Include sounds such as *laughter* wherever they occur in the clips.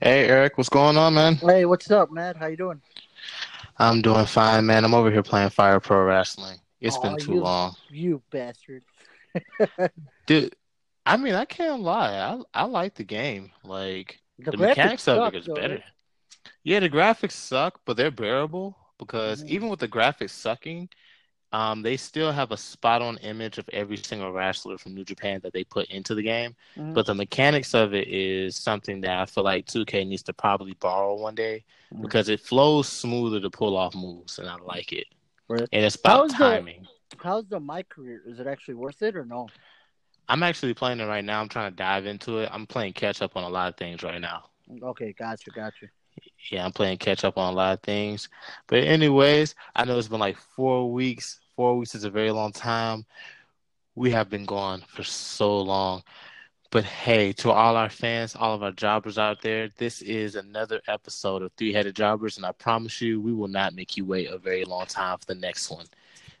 Hey Eric, what's going on, man? Hey, what's up, Matt? How you doing? I'm doing fine, man. I'm over here playing Fire Pro Wrestling. It's Aw, been too you- long, You bastard. *laughs* dude. I mean, I can't lie. I I like the game. Like The, the, graphics mechanics of it is though, better. right? Yeah, the graphics suck, but they're bearable because Mhm. even with the graphics sucking, um, they still have a spot on image of every single wrestler from New Japan that they put into the game. Mhm. But the mechanics of it is something that I feel like 2K needs to probably borrow one day Mhm. because it flows smoother to pull off moves, and I like it. Right. And it's about How's the- timing. How's the my career? Is it actually worth it or no? I'm actually playing it right now. I'm trying to dive into it. I'm playing catch up on a lot of things right now. Okay, gotcha, gotcha. Yeah, I'm playing catch up on a lot of things. But anyways, I know it's been like four weeks. Four weeks is a very long time. We have been gone for so long. But hey, to all our fans, all of our jobbers out there, this is another episode of Three Headed Jobbers, and I promise you, we will not make you wait a very long time for the next one.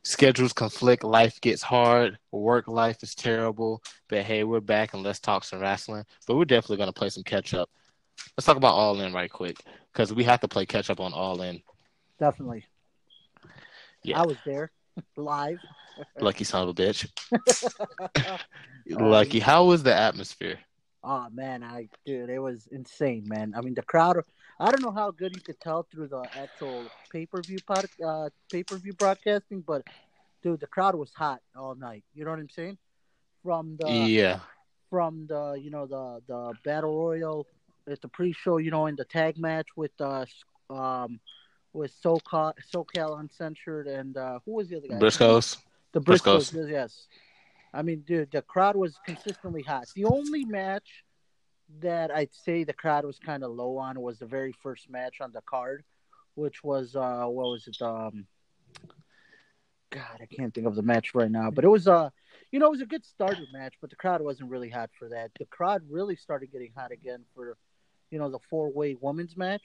Schedules conflict, life gets hard, work life is terrible. But hey, we're back and let's talk some wrestling. But we're definitely gonna play some catch up. Let's talk about All In right quick because we have to play catch up on All In. Definitely. Yeah. I was there live. Lucky son of a bitch. *laughs* Lucky. How was the atmosphere? Oh man, I dude, it was insane, man. I mean, the crowd. I don't know how good you could tell through the actual pay per view pod, uh, pay per view broadcasting, but dude, the crowd was hot all night. You know what I'm saying? From the yeah. from the you know the the battle royal at the pre-show, you know, in the tag match with uh um with SoCal SoCal Uncensored and uh who was the other guy? Briscoes. The Briscoes. Briscoes, yes. I mean, dude, the crowd was consistently hot. The only match that I'd say the crowd was kind of low on was the very first match on the card, which was uh, what was it? Um, God, I can't think of the match right now, but it was uh, you know, it was a good starter match, but the crowd wasn't really hot for that. The crowd really started getting hot again for, you know, the four way women's match.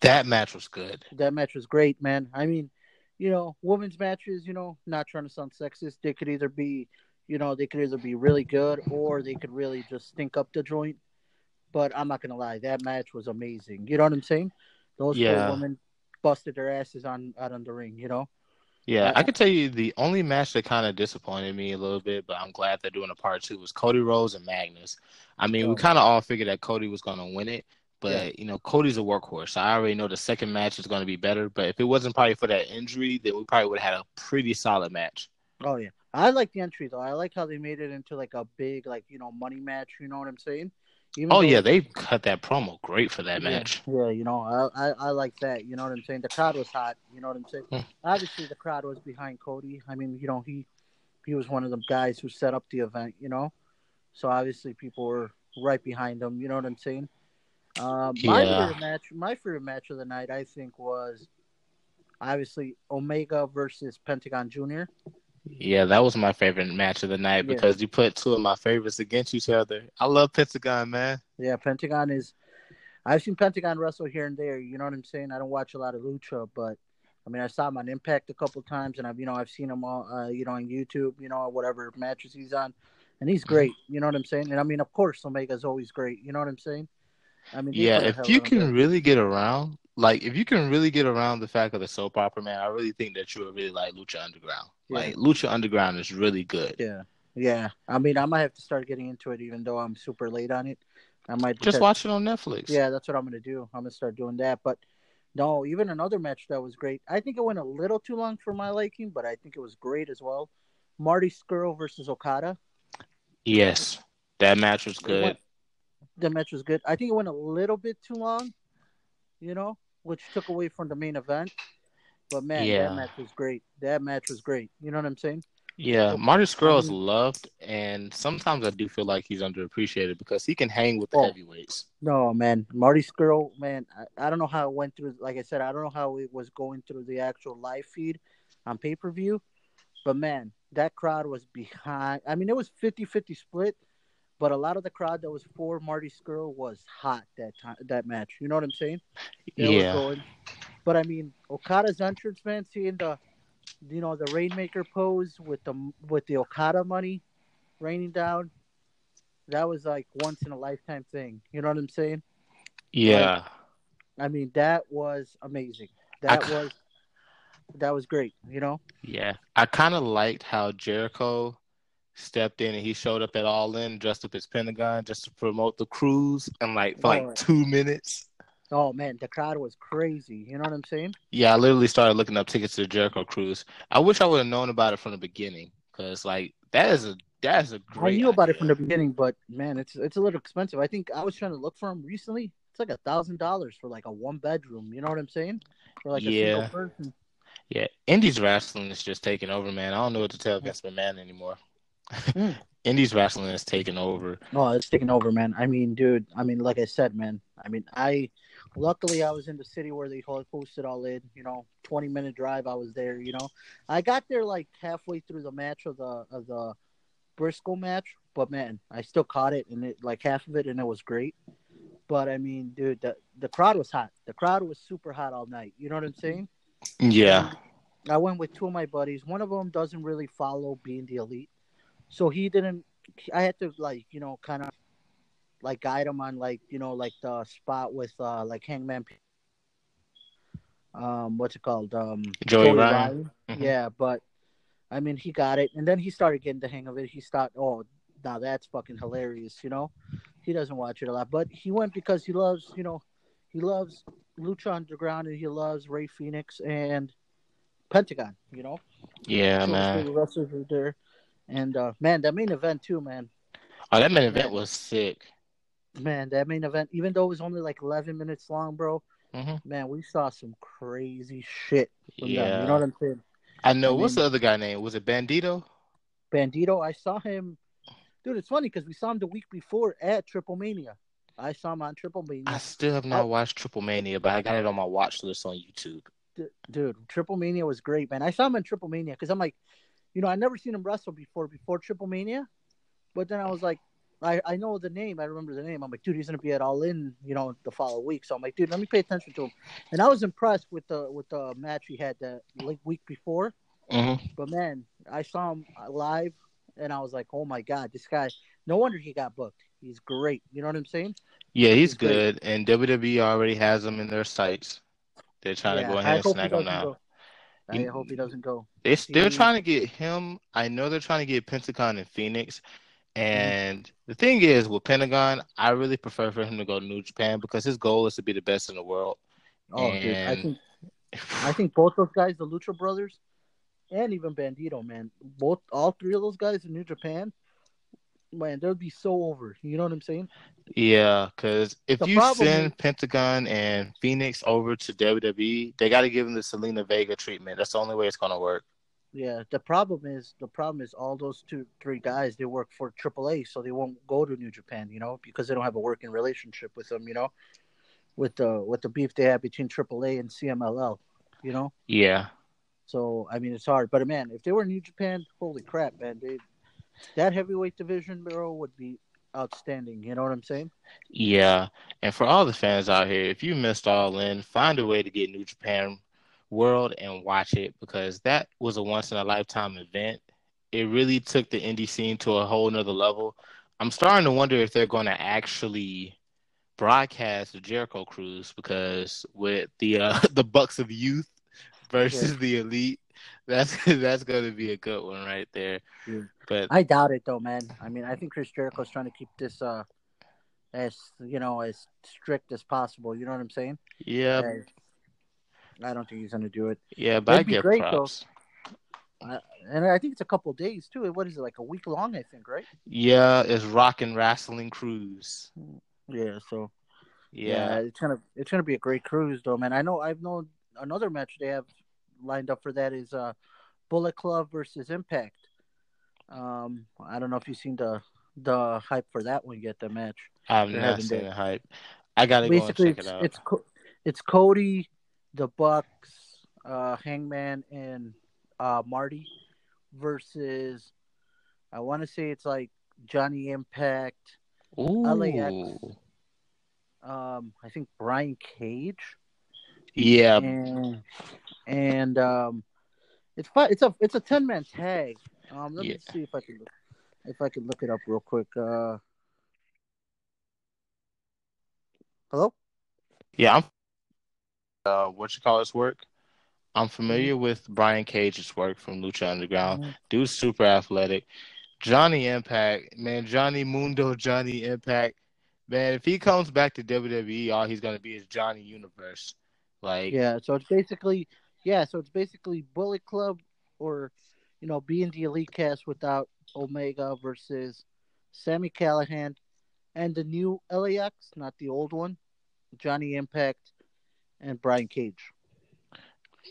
That match was good. That match was great, man. I mean, you know, women's matches, you know, not trying to sound sexist, they could either be, you know, they could either be really good or they could really just stink up the joint. But I'm not gonna lie, that match was amazing. You know what I'm saying? Those Yeah. four women busted their asses on out on the ring. You know? Yeah, I could tell you the only match that kind of disappointed me a little bit, but I'm glad they're doing a part two was Cody Rhodes and Magnus. I mean, we kind of all figured that Cody was going to win it, but Yeah. you know, Cody's a workhorse. So I already know the second match is going to be better. But if it wasn't probably for that injury, then we probably would have had a pretty solid match. Oh yeah, I like the entry though. I like how they made it into like a big like you know money match. You know what I'm saying? Even Oh though- yeah, they cut that promo great for that Yeah, match. Yeah, you know, I, I I like that. You know what I'm saying? The crowd was hot. You know what I'm saying? Hmm. Obviously, the crowd was behind Cody. I mean, you know, he he was one of the guys who set up the event. You know, so obviously people were right behind him. You know what I'm saying? Um, my Yeah. favorite match, my favorite match of the night, I think, was obviously Omega versus Pentagon Junior. Yeah, that was my favorite match of the night Yeah. because you put two of my favorites against each other. I love Pentagon, man. Yeah, Pentagon is. I've seen Pentagon wrestle here and there. You know what I'm saying? I don't watch a lot of lucha, but I mean, I saw him on Impact a couple times, and I've you know I've seen him all uh, you know on YouTube, you know whatever matches he's on, and he's great. You know what I'm saying? And I mean, of course, Omega's always great. You know what I'm saying? I mean, Yeah, if you can really get around, like if you can really get around the fact of the soap opera, man, I really think that you would really like Lucha Underground. Yeah. Like Lucha Underground is really good. yeah, yeah. I mean, I might have to start getting into it, even though I'm super late on it. I might Just watch it on Netflix. Yeah, that's what I'm gonna do. I'm gonna start doing that. But no, even another match that was great. I think it went a little too long for my liking, but I think it was great as well. Marty Scurll versus Okada. Yes, that match was good. The match was good. I think it went a little bit too long, you know, which took away from the main event. But man, Yeah. that match was great. That match was great. You know what I'm saying? Yeah, Marty Scurll is Um, loved, and sometimes I do feel like he's underappreciated because he can hang with the Oh. heavyweights. No, man, Marty Scurll, man. I, I don't know how it went through. Like I said, I don't know how it was going through the actual live feed on pay per view, but man, that crowd was behind. I mean, it was 50-50 split, but a lot of the crowd that was for Marty Scurll was hot that time. That match, you know what I'm saying? They Yeah. But I mean, Okada's entrance, man, seeing the, you know, the Rainmaker pose with the with the Okada money raining down, that was like once in a lifetime thing. You know what I'm saying? Yeah. I mean, that was amazing. That I- was that was great. You know. Yeah. I kind of liked how Jericho stepped in and he showed up at All In dressed up as Pentagon just to promote the cruise and like for Oh. like two minutes. Oh man, the crowd was crazy. You know what I'm saying? Yeah, I literally started looking up tickets to the Jericho cruise. I wish I would have known about it from the beginning because like that is a that is a great. I knew about it from the beginning, but man, it's it's a little expensive. I think I was trying to look for them recently. It's like a thousand dollars for like a one bedroom. You know what I'm saying? For like a Yeah. single person. Yeah, Indies wrestling is just taking over, man. I don't know what to tell Vince McMahon anymore. Mm. Indies wrestling is taking over. Oh, it's taking over, man. I mean, dude. I mean, like I said, man. I mean, I luckily I was in the city where they ho- hosted all in. You know, twenty minute drive. I was there. You know, I got there like halfway through the match of the of the Briscoe match, but man, I still caught it and it like half of it, and it was great. But I mean, dude, the the crowd was hot. The crowd was super hot all night. You know what I'm saying? Yeah, I went with two of my buddies. One of them doesn't really follow being the elite, so he didn't. I had to like you know kind of like guide him on like you know like the spot with uh like Hangman. Um, what's it called? Um, Joey Ryan. Mhm. Yeah, but I mean he got it, and then he started getting the hang of it. He started. Oh, now that's fucking hilarious. You know, he doesn't watch it a lot, but he went because he loves you know he loves Lucha Underground and he loves Rey Fenix and Pentagon. You know. yeah, So man. The wrestlers were there, and uh, man, that main event too, man. Oh, that main event was sick. Man, that main event, even though it was only like 11 minutes long, bro, hmm man, we saw some crazy shit from them. Yeah, You know what I'm saying? I know. I What's mean- the other guy name? Was it Bandito? Bandito, I saw him, dude. It's funny because we saw him the week before at Triple Mania. I saw him on Triple Mania. I still have not watched Triple Mania, but I got it on my watch list on YouTube. D- dude, Triple Mania was great, man. I saw him in Triple Mania because I'm like, you know, I never seen him wrestle before before Triple Mania, but then I was like, I, I know the name, I remember the name. I'm like, dude, he's gonna be at All In, you know, the following week. So I'm like, dude, let me pay attention to him. And I was impressed with the with the match he had the like week before. hmm But man, I saw him live, and I was like, oh my god, this guy. No wonder he got booked. He's great. You know what I'm saying? Yeah, he's He's great. good, and WWE already has him in their sights. They're trying Yeah, to go ahead and snag him now. go. I You- hope he doesn't go. They they're He- trying to get him. I know they're trying to get Pentagon and Fenix. Mm-hmm. And the thing is, with Pentagon, I really prefer for him to go to New Japan because his goal is to be the best in the world. Oh, dude, I think *laughs* I think both those guys, the Lucha Brothers, and even Bandito, man, both all three of those guys in New Japan, man, they'd be so over. You know what I'm saying? Yeah, because if The you send is- Pentagon and Fenix over to WWE, they got to give them the Zelina Vega treatment. That's the only way it's gonna work. Yeah. The problem is the problem is all those two, three guys they work for AAA, so they won't go to New Japan. You know, because they don't have a working relationship with them. You know, with the with the beef they have between AAA and CMLL. You know. Yeah, So I mean, it's hard. But man, if they were in New Japan, holy crap, man, they that heavyweight division, bro, would be outstanding. You know what I'm saying? yeah. And for all the fans out here, if you missed All In, find a way to get New Japan World and watch it because that was a once in a lifetime event. It really took the indie scene to a whole nother level. I'm starting to wonder if they're going to actually broadcast the Jericho Cruise because with the uh, *laughs* the Bucks of Youth versus the Elite, that's *laughs* that's going to be a good one right there. Yeah. But I doubt it though, man. I mean, I think Chris Jericho's trying to keep this uh as you know as strict as possible. You know what I'm saying? yeah, As- I don't think he's gonna do it. yeah, but It'd I be get great, though. props. And I think it's a couple of days too. What is it like a week long? I think, right? Yeah, it's Rock and Wrestling Cruise. Yeah. So Yeah. it's gonna it's gonna be a great cruise though, man. I know I've known another match they have lined up for that is uh Bullet Club versus Impact. Um, I don't know if you've seen the the hype for that one yet. The match. I've They're not seen the hype. I gotta go and check it's it out. it's Co- it's Cody, the Bucks, uh, Hangman, and uh, Marty versus. I want to say it's like Johnny Impact. Ooh. LAX. Um, I think Brian Cage. Yeah, and and um, it's fi- it's a it's a ten man tag. Um, let Yeah. me see if I can look, if I can look it up real quick. Uh, hello. Yeah, I'm. Uh, what you call his work? I'm familiar with Brian Cage's work from Lucha Underground. Mm-hmm. Dude's super athletic. Johnny Impact, man, Johnny Mundo, Johnny Impact, man. If he comes back to WWE, all he's gonna be is Johnny Universe. Like, Yeah, so it's basically yeah, so it's basically Bullet Club or you know being the Elite Cast without Omega versus Sami Callihan and the new LAX, not the old one, Johnny Impact and Brian Cage,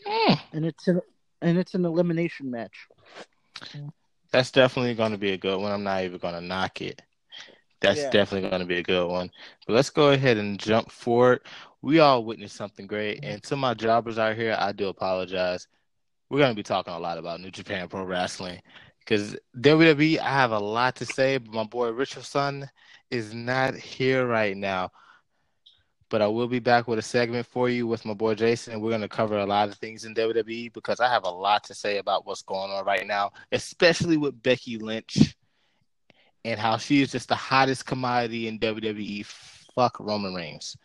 hmm, and it's an and it's an elimination match. that's definitely gonna be a good one. I'm not even gonna knock it. That's Yeah. definitely gonna be a good one. But let's go ahead and jump forward. We all witnessed something great, and to my jobbers out here, I do apologize. We're gonna be talking a lot about New Japan Pro Wrestling because WWE. I have a lot to say, but my boy Richardson is not here right now. But I will be back with a segment for you with my boy Jason, and we're gonna cover a lot of things in WWE because I have a lot to say about what's going on right now, especially with Becky Lynch and how she is just the hottest commodity in WWE. Fuck Roman Reigns.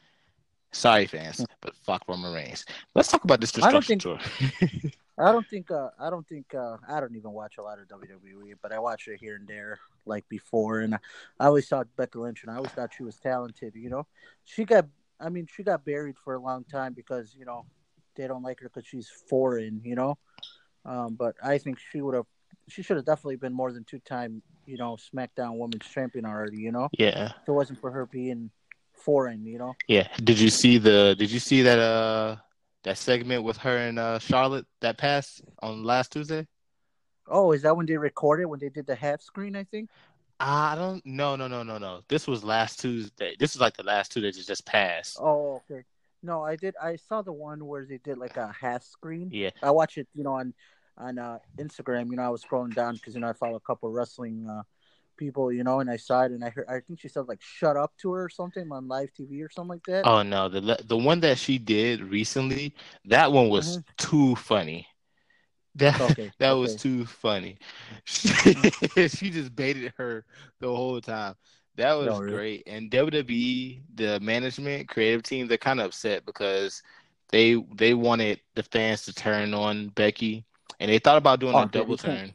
Sorry, fans, hmm. but fuck Roman Reigns. Let's talk about this I don't destruction think- tour. *laughs* I don't think uh I don't think uh I don't even watch a lot of WWE, but I watch it here and there like before and I, always thought Becky Lynch and I always thought she was talented, you know. She got I mean she got buried for a long time because, you know, they don't like her cuz she's foreign, you know. Um but I think she would have she should have definitely been more than two-time, you know, SmackDown Women's Champion already, you know. yeah, If it wasn't for her being foreign, you know. yeah. Did you see the? Did you see that? Uh, that segment with her and uh Charlotte that passed on last Tuesday. Oh, is that when they recorded when they did the half screen, I think? I don't. No, no, no, no, no. This was last Tuesday. This is like the last two that just passed. Oh, okay. No, I did. I saw the one where they did like a half screen. Yeah. I watch it, you know, on on uh, Instagram. You know, I was scrolling down because you know I follow a couple wrestling uh, people, you know, and I saw it, and I heard. I think she said like "shut up" to her or something on live TV or something like that. Oh no, the the one that she did recently, that one was too funny. That Mm-hmm. Okay, *laughs* that was too funny. She, *laughs* she just baited her the whole time. That was No, really? great. And WWE, the management, creative team, they're kind of upset because they they wanted the fans to turn on Becky, and they thought about doing Oh, a double turn.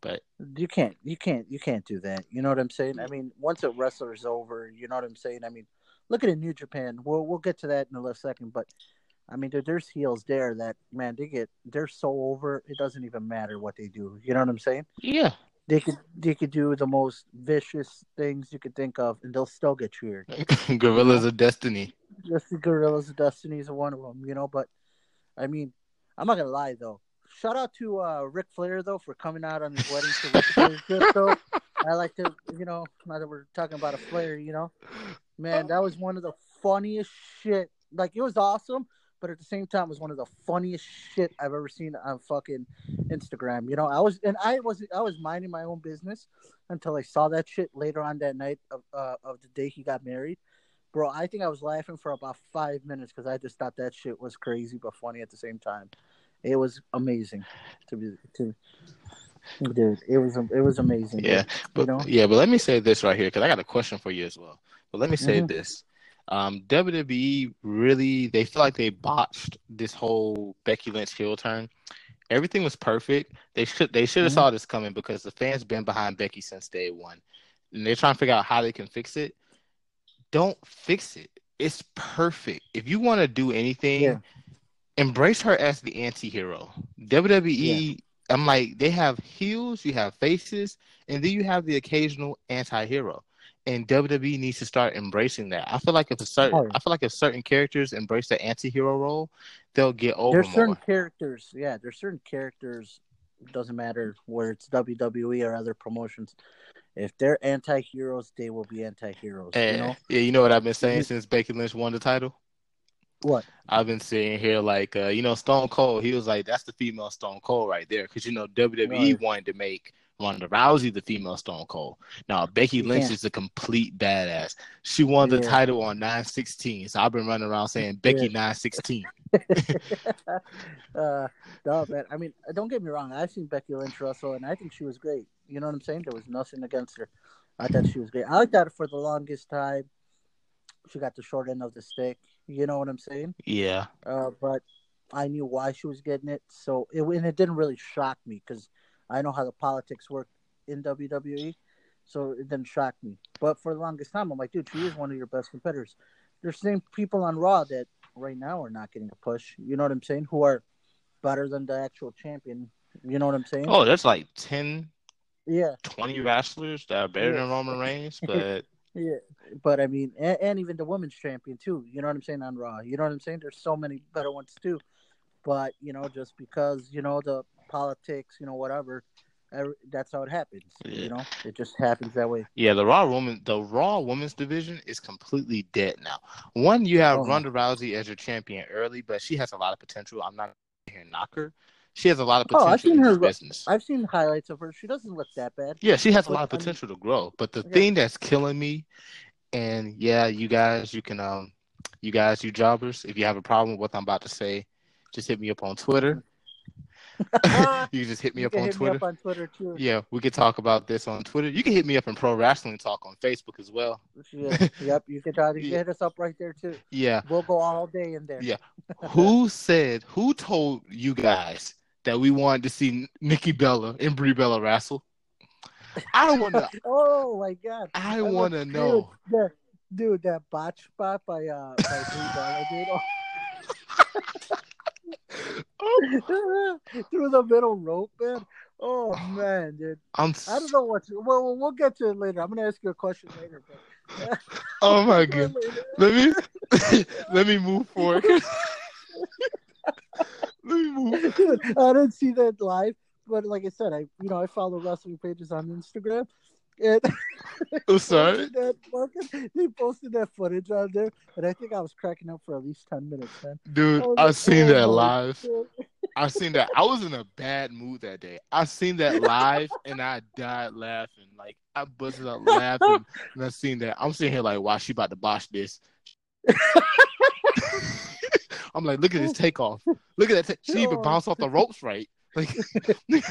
But You can't, you can't, you can't do that. You know what I'm saying? I mean, once a wrestler's over, you know what I'm saying? I mean, look at New Japan. We'll we'll get to that in a little second, but I mean, there, there's heels there that man, they get they're so over. It doesn't even matter what they do. You know what I'm saying? yeah, They could they could do the most vicious things you could think of, and they'll still get cheered. *laughs* Guerrillas of Destiny. Just the Guerrillas of Destiny is one of them, you know. But I mean, I'm not gonna lie though. Shout out to uh, Ric Flair though for coming out on his wedding to. I like to, you know, now that we're talking about a Flair, you know, man, that was one of the funniest shit. Like it was awesome, but at the same time, it was one of the funniest shit I've ever seen on fucking Instagram. You know, I was and I was I was minding my own business until I saw that shit later on that night of uh, of the day he got married. Bro, I think I was laughing for about five minutes because I just thought that shit was crazy but funny at the same time. It was amazing to be to dude. It was it was amazing. Yeah, but know? yeah, but let me say this right here because I got a question for you as well. But let me say Mhm. this: um, WWE really they feel like they botched this whole Becky Lynch heel turn. Everything was perfect. They should they should have Mhm. saw this coming because the fans been behind Becky since day one, and they're trying to figure out how they can fix it. Don't fix it. It's perfect. If you want to do anything, Yeah. Embrace her as the anti-hero. WWE, I'm like, they have heels, you have faces, and then you have the occasional anti-hero. And WWE needs to start embracing that. I feel like if a certain, Oh. I feel like if certain characters embrace the anti-hero role, they'll get over There's certain more. characters, yeah. There's certain characters. Doesn't matter where it's WWE or other promotions. If they're anti-heroes, they will be anti-heroes. And, You eh, know yeah, you know what I've been saying since Becky Lynch won the title. What? I've been sitting here like, uh, you know, Stone Cold. He was like, "That's the female Stone Cold right there," because you know WWE Right. wanted to make Ronda Rousey the female Stone Cold. Now Becky Lynch can't. is a complete badass. She won the Yeah. title on nine sixteen. So I've been running around saying Becky Yeah. nine sixteen. *laughs* uh, no, man. I mean, don't get me wrong. I've seen Becky Lynch wrestle, and I think she was great. You know what I'm saying? There was nothing against her. I thought she was great. I like that for the longest time. she got the short end of the stick. You know what I'm saying? Yeah. Uh, but I knew why she was getting it, so it and it didn't really shock me because I know how the politics work in WWE, so it didn't shock me. But for the longest time, I'm like, dude, she is one of your best competitors. There's same people on Raw that right now are not getting a push. You know what I'm saying? Who are better than the actual champion. You know what I'm saying? Oh, that's like 10, Yeah, 20 wrestlers that are better Yeah. than Roman Reigns, *laughs* but yeah. But I mean, and, and even the women's champion too. You know what I'm saying on Raw. You know what I'm saying? There's so many better ones too. But you know, just because you know the politics, you know, whatever, every, that's how it happens. Yeah. You know, it just happens that way. yeah, the Raw woman, the Raw women's division is completely dead now. One, you have Oh. Ronda Rousey as your champion early, but she has a lot of potential. I'm not here knock her. She has a lot of potential. Oh, potential I've seen in her business. I've seen highlights of her. She doesn't look that bad. Yeah, she has a lot of I mean- potential to grow. But the Yeah. thing that's killing me, and yeah, you guys, you can um, you guys, you jobbers, if you have a problem with what I'm about to say, just hit me up on Twitter. *laughs* you just hit me up on hit Twitter. me up on Twitter too. Yeah, we could talk about this on Twitter. You can hit me up in Pro Wrestling Talk on Facebook as well. Yeah. yep, you can try to *laughs* Yeah. hit us up right there too. Yeah. We'll go all day in there. Yeah. who said, who told you guys that we wanted to see Nikki Bella and Brie Bella wrestle? I don't want to. Oh my god. I want to dude, know. that- dude, that botch spot by uh by Brie Bella, dude. Oh. *laughs* Through the middle rope, man. Oh *sighs* man, dude. I'm. I don't know what. To, well, we'll- we'll get to it later. I'm gonna ask you a question later. But, *laughs* Oh my *laughs* god. Let me let me move forward. Let *laughs* me move. Dude, I didn't see that live, but like I said, I you know I follow wrestling pages on Instagram, and oh, *laughs* I'm sorry. posted that fucking, they posted that footage on there, and I think I was cracking up for at least ten minutes, man. Dude, I was I like, seen oh that live. God. I seen that. I was in a bad mood that day. I seen that live and I died laughing. Like I busted up laughing *laughs* and I seen that. I'm sitting here like, wow, she about to botch this. I'm like, look at this oh. takeoff. Look at that. ta- *laughs* she even Oh. bounced off the ropes right. Like, *laughs* I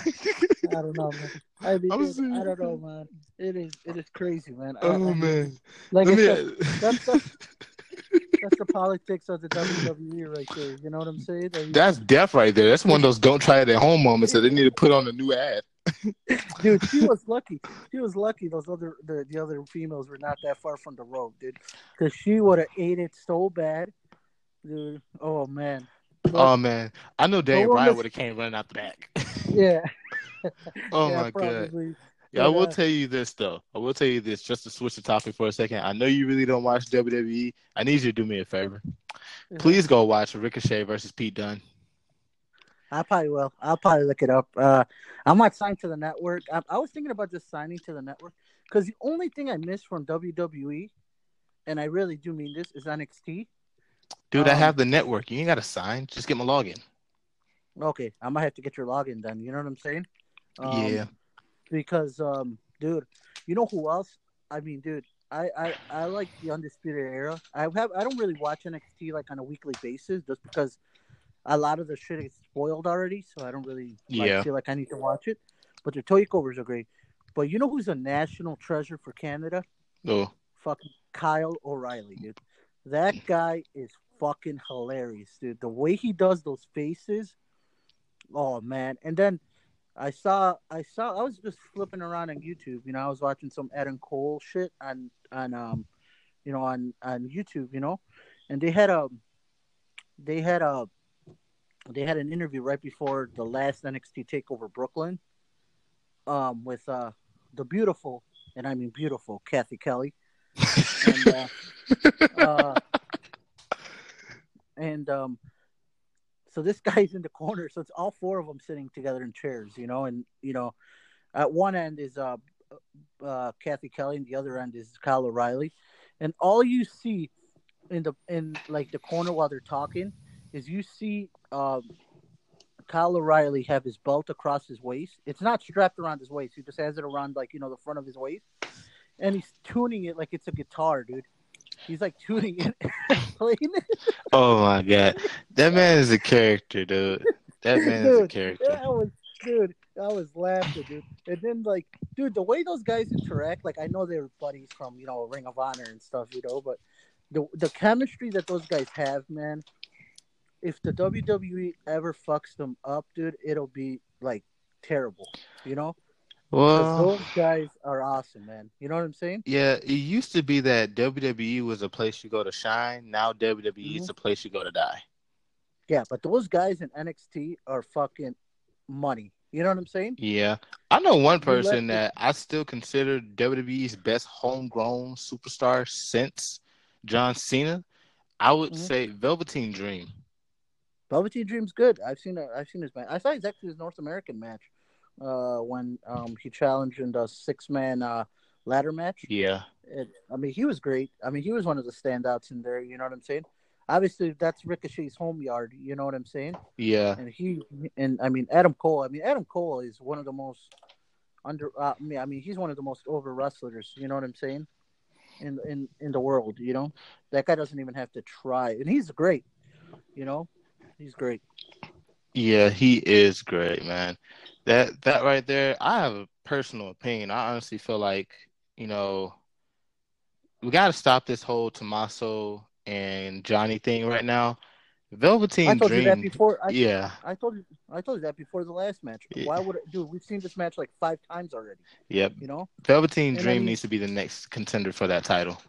don't know, man. I *laughs* mean, I'm. I don't know, man. It is, it is crazy, man. I- oh I- man. like Let me. said, uh, that's the, that's the politics of the WWE right there. You know what I'm saying? Mean, That's death right there. That's one of those don't try it at home moments that they need to put on a new ad. dude, she was lucky. She was lucky. Those other the, the other females were not that far from the rope, dude. Because she would have ate it so bad, dude. Oh man. But, Oh man, I know Dave Go on, Bryan let's- would have came running out the back. *laughs* yeah. oh yeah, my god. Yeah, I will tell you this though. I will tell you this just to switch the topic for a second. I know you really don't watch WWE. I need you to do me a favor. Yeah. Please go watch Ricochet versus Pete Dunne. I probably will. I'll probably look it up. Uh, I'm not signed to the network. I, I was thinking about just signing to the network because the only thing I miss from WWE, and I really do mean this, is NXT. Dude, I Um, have the network. You ain't got to sign. Just get my login. Okay, I might have to get your login then. You know what I'm saying? Um, yeah. Because, um, dude, you know who else? I mean, dude, I, I, I like the Undisputed Era. I have I don't really watch NXT like on a weekly basis just because a lot of the shit is spoiled already, so I don't really like, Yeah. feel like I need to watch it. But their takeovers are great. But you know who's a national treasure for Canada? Oh, Fucking Kyle O'Reilly, dude. That guy is fucking hilarious, dude. The way he does those faces, oh man. And then I saw, I saw, I was just flipping around on YouTube. You know, I was watching some Adam Cole shit on, on, um, you know, on on YouTube. You know, and they had a, they had a, they had an interview right before the last NXT Takeover Brooklyn, um, with uh the beautiful, and I mean beautiful, Cathy Kelley *laughs* and uh, *laughs* uh, and um, so this guy's in the corner. So it's all four of them sitting together in chairs, you know. And you know, at one end is uh, uh, Cathy Kelley, and the other end is Kyle O'Reilly. And all you see in the in like the corner while they're talking is you see um, Kyle O'Reilly have his belt across his waist. It's not strapped around his waist. He just has it around like you know the front of his waist, and he's tuning it like it's a guitar, dude. He's like tuning it, playing it. oh my god, that man is a character, dude. That man is a character. That was, dude. I was laughing, dude. And then, like, dude, the way those guys interact, like, I know they're buddies from, you know, Ring of Honor and stuff, you know, but the the chemistry that those guys have, man. If the WWE ever fucks them up, dude, it'll be like terrible. You know, 'Cause Well, those guys are awesome, man. You know what I'm saying? yeah, it used to be that WWE was a place you go to shine. Now WWE is a place you go to die. Yeah, but those guys in NXT are fucking money. You know what I'm saying? Yeah, I know one person that I still consider WWE's best homegrown superstar since John Cena. I would Mhm. say Velveteen Dream. Velveteen Dream's good. I've seen a, I've seen his match. I saw exactly his North American match uh, when um, he challenged in the six man uh, ladder match. Yeah, It, I mean, he was great. I mean, he was one of the standouts in there. You know what I'm saying? Obviously, that's Ricochet's home yard. You know what I'm saying? yeah, And he and I mean Adam Cole. I mean Adam Cole is one of the most under. Uh, I mean, I mean he's one of the most over wrestlers. You know what I'm saying? In in in the world, you know that guy doesn't even have to try, and he's great. You know, he's great. yeah. He is great, man. That that right there. I have a personal opinion. I honestly feel like you know we got to stop this whole Tommaso and Johnny thing right now. Velveteen Dream. I told Dream. you that before. I, yeah, I told you. I told you that before the last match. Yeah. Why would it, dude? We've seen this match like five times already. yep. You know? Velveteen And I Dream mean- needs to be the next contender for that title.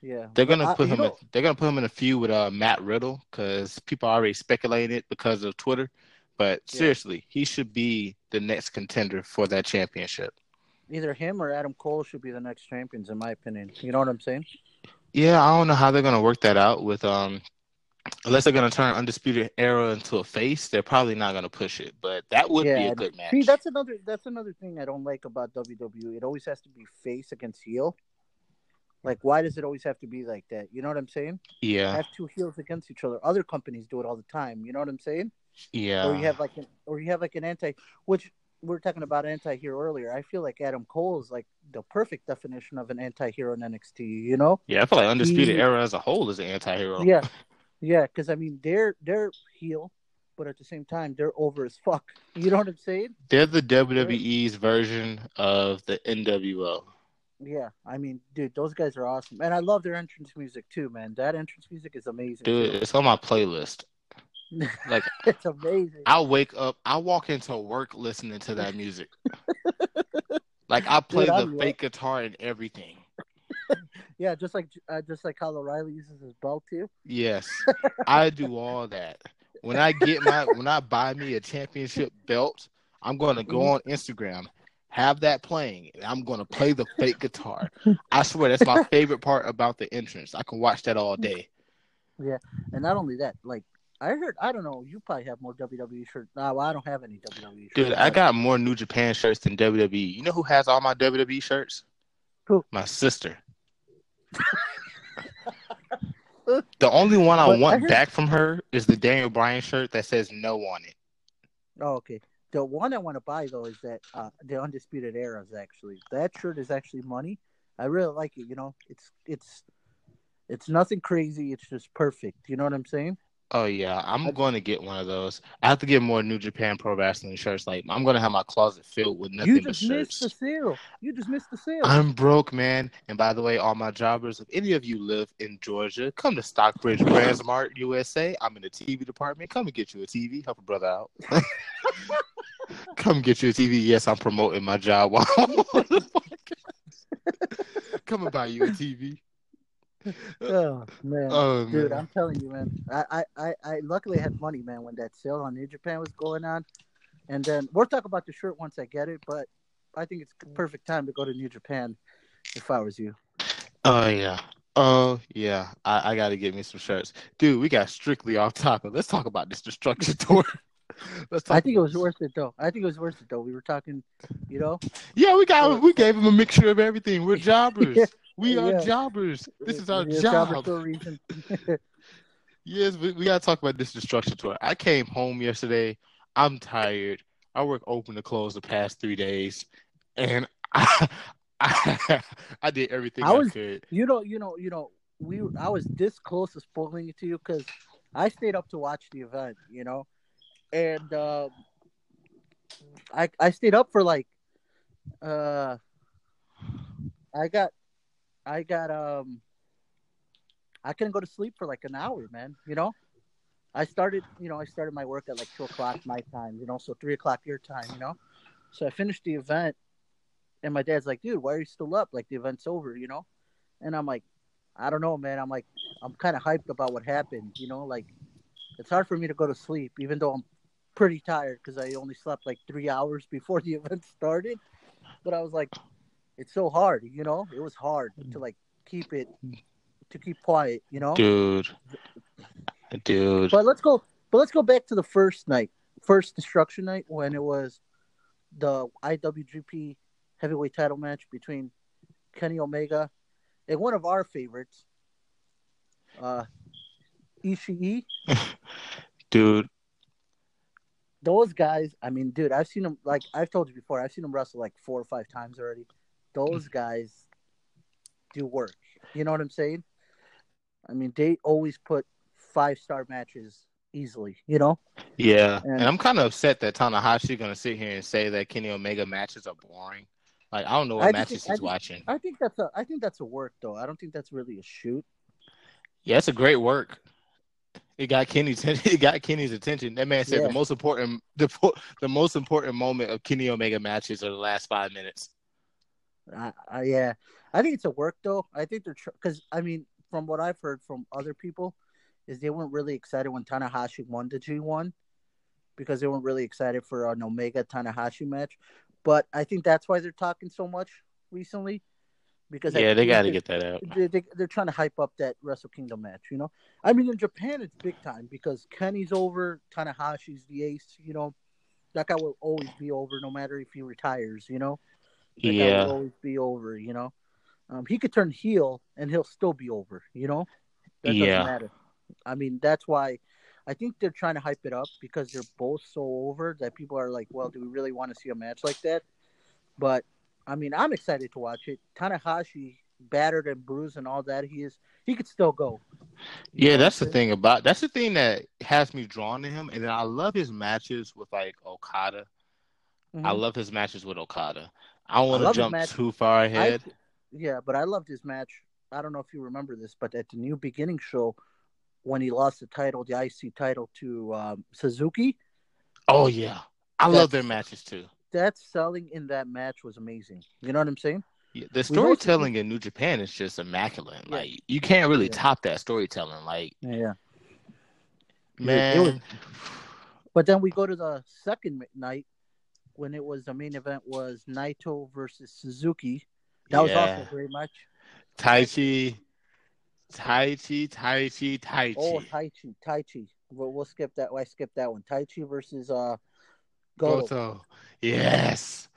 Yeah. They're gonna I- put him. In, they're gonna put him in a feud with uh, Matt Riddle because people are already speculating it because of Twitter. But Yeah. seriously, he should be the next contender for that championship. Either him or Adam Cole should be the next champions, in my opinion. You know what I'm saying? Yeah, I don't know how they're gonna work that out with um, unless they're gonna turn Undisputed Era into a face. They're probably not gonna push it, but that would be a good match. See, that's another. That's another thing I don't like about WWE. It always has to be face against heel. Like, why does it always have to be like that? You know what I'm saying? yeah, Have two heels against each other. Other companies do it all the time. You know what I'm saying? Yeah, Or you have like an, or you have like an anti, which we're talking about anti-hero earlier. I feel like Adam Cole is like the perfect definition of an anti-hero in NXT. You know? yeah. I feel like Undisputed He- Era as a whole is an anti-hero. Yeah, yeah. Because I mean, they're they're heel, but at the same time, they're over as fuck. You know what I'm saying? They're the WWE's version of the NWO. Yeah, I mean, dude, those guys are awesome, and I love their entrance music too, man. That entrance music is amazing. Dude, too. it's on my playlist. Like *laughs* it's amazing. I wake up, I walk into work listening to that music. *laughs* like I play Dude, I the love- fake guitar and everything. *laughs* Yeah, just like uh, just like Kyle O'Reilly uses his belt too. Yes, I do all that. When I get my, when I buy me a championship belt, I'm going to go on Instagram, have that playing, and I'm going to play the fake guitar. I swear that's my favorite part about the entrance. I can watch that all day. Yeah, and not only that, like I heard, I don't know, you probably have more WWE shirts. No, I don't have any WWE shirts. Dude, I got more New Japan shirts than WWE. You know who has all my WWE shirts? Who? My sister. *laughs* the only one I But I want heard- back from her is the Daniel Bryan shirt that says no on it. Oh, okay. The one I want to buy though is that uh, the Undisputed Eras. Actually, that shirt is actually money. I really like it. You know, it's it's it's nothing crazy. It's just perfect. You know what I'm saying? Oh yeah, I'm going to get one of those. I have to get more New Japan Pro Wrestling shirts. Like I'm going to have my closet filled with nothing you but just missed shirts. the sale. You just missed the sale. I'm broke, man. And by the way, all my jobbers, if any of you live in Georgia, come to Stockbridge Brandsmart, *laughs* USA. I'm in the TV department. Come and get you a TV. Help a brother out. *laughs* come get you a TV. Yes, I'm promoting my job while I'm on the podcast. Come and buy you a TV. Oh man. Oh Dude, man. I'm telling you, man. I, I, I, I luckily had money, man, when that sale on New Japan was going on. And then we'll talk about the shirt once I get it, but I think it's mm. perfect time to go to New Japan if I was you. Oh yeah. Oh yeah. I, I gotta get me some shirts. Dude, we got strictly off topic. Let's talk about this destruction *laughs* tour. Let's talk I think it was worth it though. I think it was worth it though. We were talking, you know. Yeah, we got we gave him a mixture of everything. We're *laughs* jobbers. Yeah. We are Yeah. jobbers. This is our Yeah, job. for a reason. *laughs* Yes, we, we gotta talk about this destruction tour. I came home yesterday. I'm tired. I work open to close the past three days, and I *laughs* I, I did everything I I, could. you know, you know, you know. We I was this close to spoiling it to you because I stayed up to watch the event, you know, and um, I I stayed up for like, uh, I got, I got um, I couldn't go to sleep for like an hour, man. You know, I started, you know, I started my work at like two o'clock my time, you know, so three o'clock your time, you know. So I finished the event, and my dad's like, "Dude, why are you still up? Like the event's over, you know?" And I'm like, "I don't know, man. I'm like, I'm kind of hyped about what happened, you know. Like, it's hard for me to go to sleep, even though I'm pretty tired because I only slept like three hours before the *laughs* event started. But I was like, it's so hard, you know. It was hard to like keep it, to keep quiet, you know, dude, dude. But let's go. But let's go back to the first night, first destruction night when it was the IWGP heavyweight title match between Kenny Omega and one of our favorites, uh, Ishii. *laughs* dude, those guys. I mean, dude, I've seen them. Like I've told you before, I've seen them wrestle like four or five times already. Those mm. guys do work. You know what I'm saying? I mean, they always put five star matches easily. You know? Yeah, and, and I'm kind of upset that Tanahashi gonna sit here and say that Kenny Omega matches are boring. Like I don't know what I matches think, he's I watching. I think that's a I think that's a work though. I don't think that's really a shoot. Yeah, it's a great work. It got Kenny's *laughs* it got Kenny's attention. That man said yeah. the most important the the most important moment of Kenny Omega matches are the last five minutes. Uh, uh, yeah, I think it's a work though. I think they're because tr- I mean, from what I've heard from other people, is they weren't really excited when Tanahashi won the G one because they weren't really excited for an Omega Tanahashi match. But I think that's why they're talking so much recently. Because yeah, they got to get that out. They, they, they're trying to hype up that Wrestle Kingdom match. You know, I mean, in Japan it's big time because Kenny's over, Tanahashi's the ace. You know, that guy will always be over no matter if he retires. You know, that yeah, will always be over. You know, um, he could turn heel and he'll still be over. You know, that doesn't yeah. matter. I mean, that's why I think they're trying to hype it up because they're both so over that people are like, well, do we really want to see a match like that? But I mean, I'm excited to watch it. Tanahashi, battered and bruised and all that, he is he could still go. Yeah, that's the thing about that's the thing that has me drawn to him, and then I love his matches with like Okada. Mm-hmm. I love his matches with Okada. I don't want to jump too far ahead. I, yeah, but I loved his match. I don't know if you remember this, but at the New Beginning show, when he lost the title, the IC title to um, Suzuki. Oh yeah, I love their matches too. That selling in that match was amazing. You know what I'm saying? Yeah, the storytelling in New Japan is just immaculate. Yeah. Like you can't really yeah. top that storytelling. Like yeah, man. It, it was, but then we go to the second night when it was the main event was Naito versus Suzuki. That was also a great match. Taichi Taichi, Taichi, Taichi. Oh, Taichi. We'll, we'll skip that. I skipped that one. Taichi versus uh, Goto. Goto. Yes.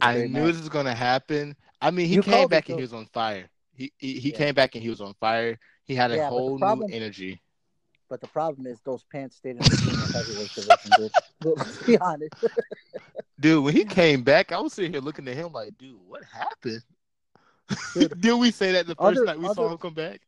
I knew match. this was gonna happen. I mean, he you came back and he was on fire. He he, he yeah. came back and he was on fire. He had a yeah, whole problem, new energy. But the problem is those pants stayed in the heavyweight division, dude. *laughs* Let's be honest. *laughs* dude, when he came back, I was sitting here looking at him like, dude, what happened? Dude, *laughs* Did we say that the first other, night we other, saw him come back?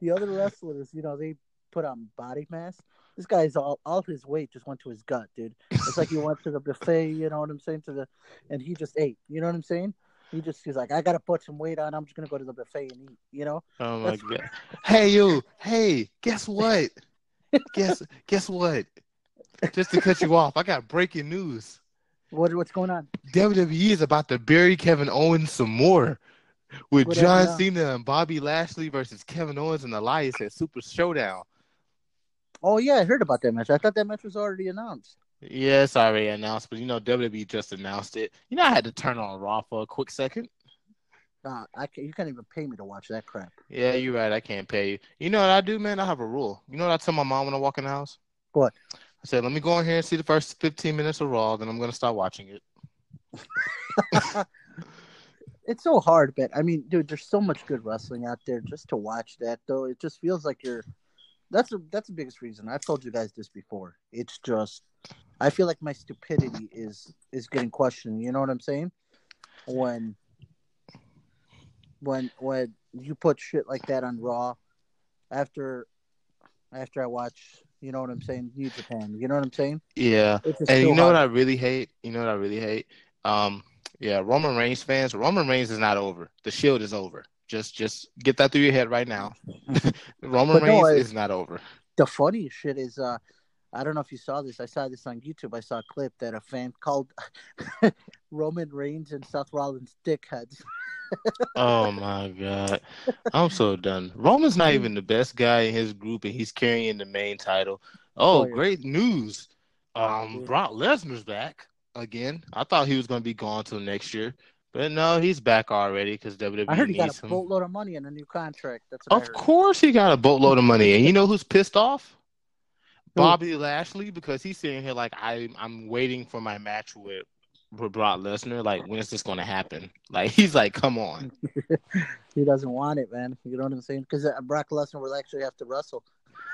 the other wrestlers, you know, they put on body mass. This guy's all all his weight just went to his gut, dude. It's like he went to the buffet, you know what I'm saying? To the and he just ate. You know what I'm saying? He just he's like, I gotta put some weight on. I'm just gonna go to the buffet and eat. You know? Oh my That's... god! hey you, hey, guess what? guess guess what? Just to cut you off, I got breaking news. What what's going on? WWE is about to bury Kevin Owens some more with what John Cena and Bobby Lashley versus Kevin Owens and Elias at Super Showdown. Oh yeah, I heard about that match. I thought that match was already announced. Yeah, it's already announced, but you know WWE just announced it. You know, I had to turn on Raw for a quick second. Nah, I can't, you can't even pay me to watch that crap. Yeah, you're right. I can't pay you. You know what I do, man? I have a rule. You know what I tell my mom when I walk in the house? What? I said, let me go in here and see the first 15 minutes of Raw, then I'm going to start watching it. *laughs* *laughs* it's so hard, but I mean, dude, there's so much good wrestling out there just to watch that though. It just feels like you're that's a, that's the biggest reason. I've told you guys this before. It's just I feel like my stupidity is is getting questioned. You know what I'm saying? When when when you put shit like that on Raw after after I watch, you know what I'm saying, New Japan. You know what I'm saying? Yeah. And you know hard. what I really hate? You know what I really hate? Um yeah, Roman Reigns fans, Roman Reigns is not over. The Shield is over. Just just get that through your head right now. *laughs* Roman no, Reigns is not over. The funniest shit is, uh, I don't know if you saw this. I saw this on YouTube. I saw a clip that a fan called *laughs* Roman Reigns and Seth Rollins dickheads. *laughs* Oh my god, I'm so done. Roman's not even the best guy in his group, and he's carrying the main title. Oh, great news! Um. Brock Lesnar's back again. I thought he was going to be gone till next year, but no, he's back already because WWE I heard he got a him. boatload of money in a new contract. That's Of course, he got a boatload of money, and you know who's pissed off? Bobby Lashley because he's sitting here like I I'm waiting for my match with, with Brock Lesnar. Like when is this going to happen? Like *laughs* he's like, come on. *laughs* He doesn't want it, man. You know what I'm saying? Because uh, Brock Lesnar will actually have to wrestle.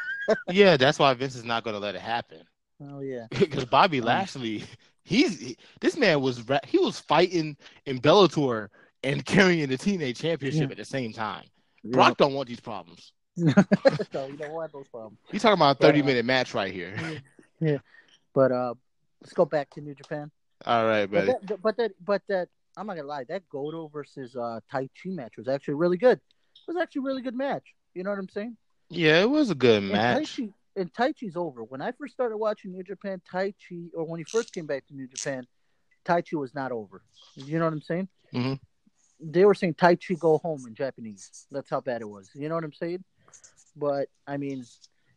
*laughs* yeah, that's why Vince is not going to let it happen. Oh yeah. because Bobby Um, Lashley, he's he- this man was he was fighting in Bellator and carrying the TNA championship Yeah. at the same time. You Brock don't want these problems. *laughs* so you don't want those problems. He's talking about a But, uh, thirty minute match right here. Yeah. But uh, let's go back to New Japan. All right, But that, but that, but that, I'm not gonna lie. That Goto versus uh Tai Chi match was actually really good. It was actually a really good match. You know what I'm saying? Yeah, it was a good And match. Taichi, and Taichi's over. When I first started watching New Japan, Taichi, or when he first came back to New Japan, Taichi was not over. You know what I'm saying? Mhm. They were saying Taichi go home in Japanese. That's how bad it was. You know what I'm saying? But I mean,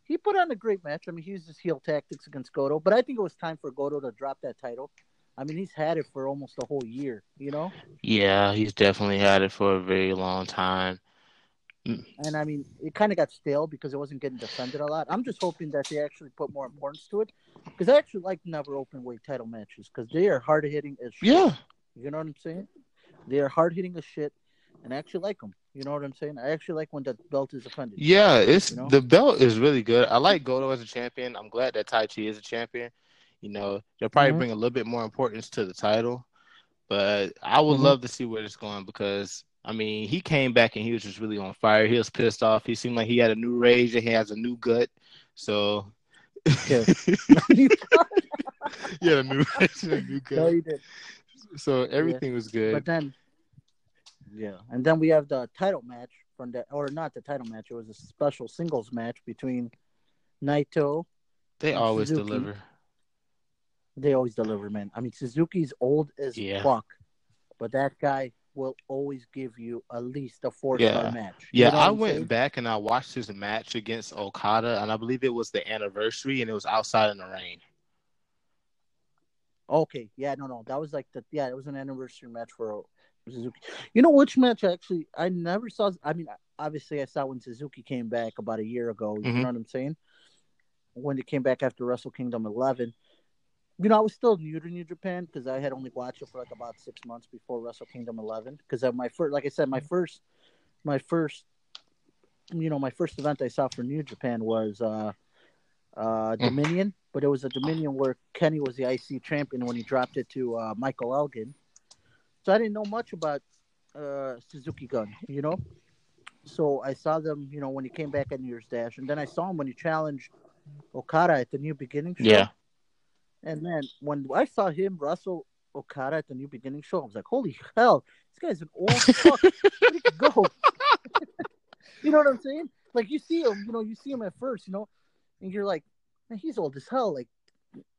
he put on a great match. I mean, he used his heel tactics against Goto, but I think it was time for Goto to drop that title. I mean, he's had it for almost a whole year. You know? Yeah, he's definitely had it for a very long time. And I mean, it kind of got stale because it wasn't getting defended a lot. I'm just hoping that they actually put more importance to it because I actually like never open weight title matches because they are hard hitting as shit. Yeah, You know what I'm saying? They are hard hitting as shit, and I actually like them. You know what I'm saying? I actually like when the belt is defended. yeah. It's You know? the belt is really good. I like Goto as a champion. I'm glad that Taichi is a champion. You know, they'll probably Mhm. bring a little bit more importance to the title, but I would Mhm. love to see where it's going because I mean, he came back and he was just really on fire. He was pissed off. He seemed like he had a new rage and he has a new gut. So, Yeah. *laughs* he a new *laughs* rage and a new no, gut. did. So everything was good. But then, yeah, and then we have the title match from that, or not the title match. It was a special singles match between Naito. They always Suzuki. deliver. They always deliver, man. I mean, Suzuki's old as Yeah. fuck, but that guy will always give you at least a four star Yeah. match. You Yeah, I went saying? back and I watched his match against Okada, and I believe it was the anniversary, and it was outside in the rain. Okay, yeah, no, no, that was like the yeah, it was an anniversary match for Suzuki. You know which match actually I never saw. I mean, obviously I saw when Suzuki came back about a year ago. You Mhm. know what I'm saying? When he came back after Wrestle Kingdom 11. You know, I was still new to New Japan because I had only watched it for like about six months before Wrestle Kingdom 11. Because my first, like I said, my first, my first, you know, my first event I saw for New Japan was uh, uh, Mm. Dominion, but it was a Dominion where Kenny was the IC champion when he dropped it to uh, Michael Elgin. So I didn't know much about uh, Suzuki Gun, you know. So I saw them, you know, when he came back at New Year's Dash, and then I saw him when he challenged Okada at the New Beginning show. Yeah. And then when I saw him wrestle Okada at the New Beginning show, I was like, "Holy hell, this guy's an old fuck! Go?" *laughs* you know what I'm saying? Like you see him, you know, you see him at first, you know, and you're like, "Man, he's old as hell." Like,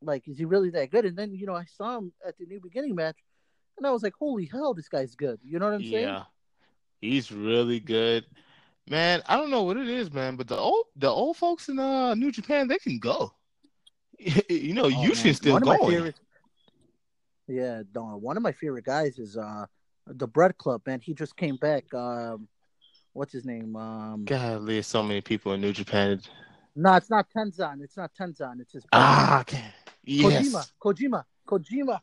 like is he really that good? And then you know, I saw him at the New Beginning match, and I was like, "Holy hell, this guy's good!" You know what I'm saying? Yeah, he's really good, man. I don't know what it is, man, but the old the old folks in uh New Japan they can go. *laughs* you know, Oh, should still one going. favorites, yeah, no, one of my favorite guys is uh the Bread Club. Man, he just came back. Um, what's his name? Um, God, there's so many people in New Japan. no, it's not Tenzan. It's not Tenzan. It's his Ah, I can't. Kojima. Kojima. Kojima.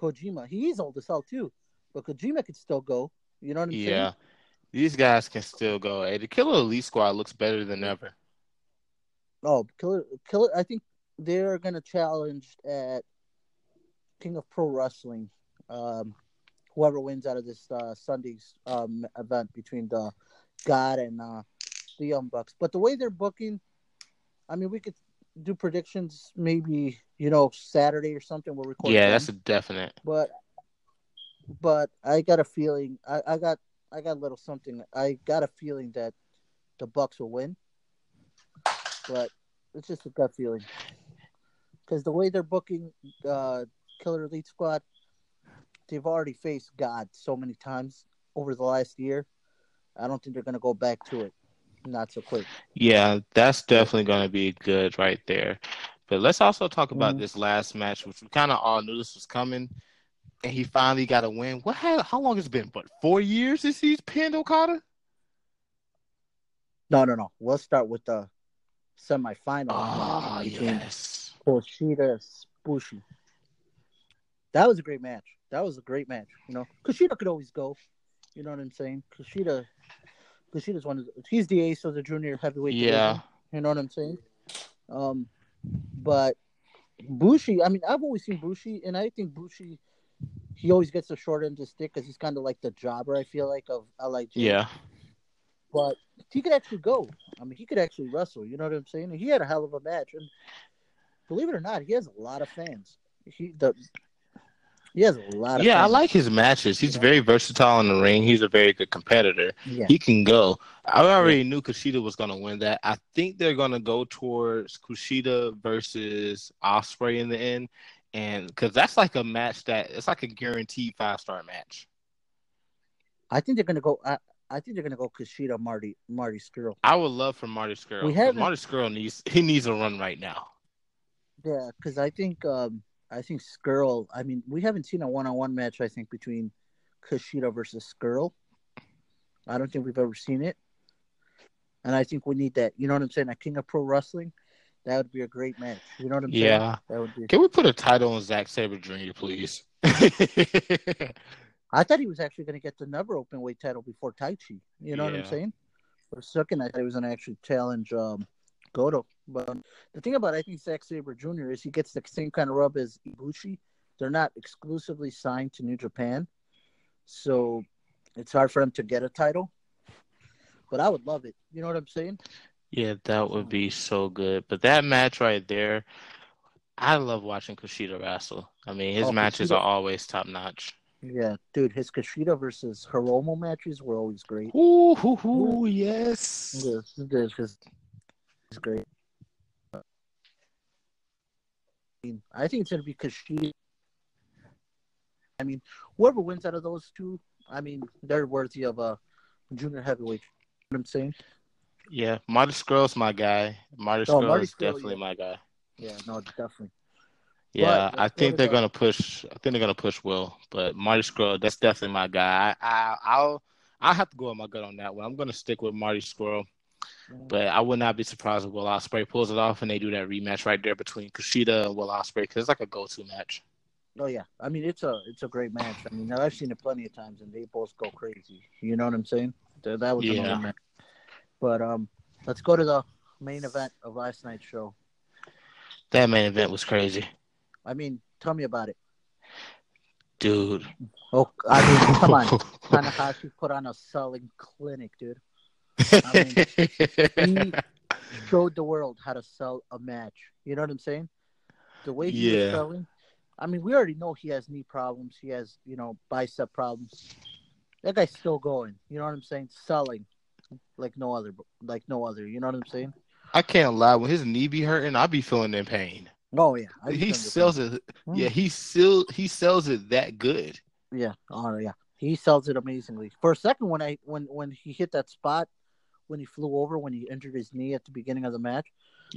Kojima. He's old as hell too, but Kojima could still go. You know what I'm saying? Yeah. These guys can still go. Hey, the Killer Elite Squad looks better than ever. Oh, Killer, Killer. I think they're gonna challenge at King of Pro Wrestling. Um, whoever wins out of this uh, Sunday's um, event between the God and uh, the Young Bucks. But the way they're booking, I mean, we could do predictions maybe you know Saturday or something. We'll record. Yeah, then. that's a definite. But but I got a feeling. I, I got I got a little something. I got a feeling that the Bucks will win, but it's just a gut feeling. Because the way they're booking uh, Killer Elite Squad, they've already faced God so many times over the last year. I don't think they're going to go back to it. Not so quick. Yeah, that's definitely going to be good right there. But let's also talk about Mhm. this last match, which we kind of all knew this was coming, and he finally got a win. What? How, how long has it been? What? Four years since he's pinned Okada? No, no, no. We'll start with the semifinal Oh yes. Kushida Bushi. That was a great match. That was a great match. You know, Kushida could always go. You know what I'm saying? Kushida, Kushida's one of the, he's the ace of the junior heavyweight. Yeah. division. You know what I'm saying? Um, but Bushi, I mean, I've always seen Bushi, and I think Bushi, he always gets the short end of the stick because he's kind of like the jobber. I feel like of LIJ. Yeah. But he could actually go. I mean, he could actually wrestle. You know what I'm saying? He had a hell of a match, and believe it or not, he has a lot of fans. He the he has a lot of Yeah, I like his matches. He's Yeah. very versatile in the ring. He's a very good competitor. Yeah, He can go. I already knew Kushida was going to win that. I think they're going to go towards Kushida versus Ospreay in the end, and because that's like a match that it's like a guaranteed five star match. I think they're gonna go. I, I think they're gonna go Kushida, Marty, Marty Scurll. I would love for Marty Scurll. We haven't- Marty Scurll needs he needs a run right now. Yeah, because I think um I think Scurll. I mean, we haven't seen a one on one match. I think between Kushida versus Scurll. I don't think we've ever seen it, and I think we need that. You know what I'm saying? A King of Pro Wrestling, that would be a great match. You know what I'm saying? Yeah. that would be. Can we put a title on Zack Sabre Jr., please? *laughs* I thought he was actually going to get the never open weight title before Taichi. You know what I'm saying? For a second, I thought he was going to actually challenge um, Goto. But the thing about I think Zack Sabre Jr. is he gets the same kind of rub as Ibushi. They're not exclusively signed to New Japan, so it's hard for him to get a title. But I would love it. You know what I'm saying? Yeah, that would be so good. But that match right there, I love watching Kushida wrestle. I mean, his Oh, matches Kushida- are always top notch. Yeah, dude. His Kushida versus Hiromu matches were always great. Ooh, hoo, hoo, yes. Yes, this is it's great. I mean, I think it's gonna be Kushida. I mean, whoever wins out of those two, I mean, they're worthy of a junior heavyweight. You know what I'm saying? Yeah, Marty Scurll's my guy. Marty Oh, Scurll Marty is Scurll, definitely yeah. my guy. Yeah, no, definitely. Yeah, But, I think they're gonna push. I think they're gonna push Will, but Marty Scurll, that's definitely my guy. I, I I'll I'll have to go with my gut on that one. I'm gonna stick with Marty Scurll, but I would not be surprised if Will Ospreay pulls it off and they do that rematch right there between Kushida and Will Ospreay because it's like a go-to match. Oh yeah, I mean it's a it's a great match. I mean I've seen it plenty of times, and they both go crazy. You know what I'm saying? That, was Yeah. another match. But um, let's go to the main event of last night's show. That main event was crazy, I mean, tell me about it. dude. Oh, I mean, come on. *laughs* Tanahashi put on a selling clinic, dude. He *laughs* showed the world how to sell a match. You know what I'm saying? The way he Yeah. was selling. I mean, we already know he has knee problems. He has, you know, bicep problems. That guy's still going. You know what I'm saying? Selling like no other, like no other. You know what I'm saying? I can't lie. When his knee be hurting, I be feeling in pain. Oh yeah, He sells it. Hmm. Yeah, he still he sells it that good. Yeah, oh yeah, he sells it amazingly. For a second, when I when when he hit that spot, when he flew over, when he injured his knee at the beginning of the match,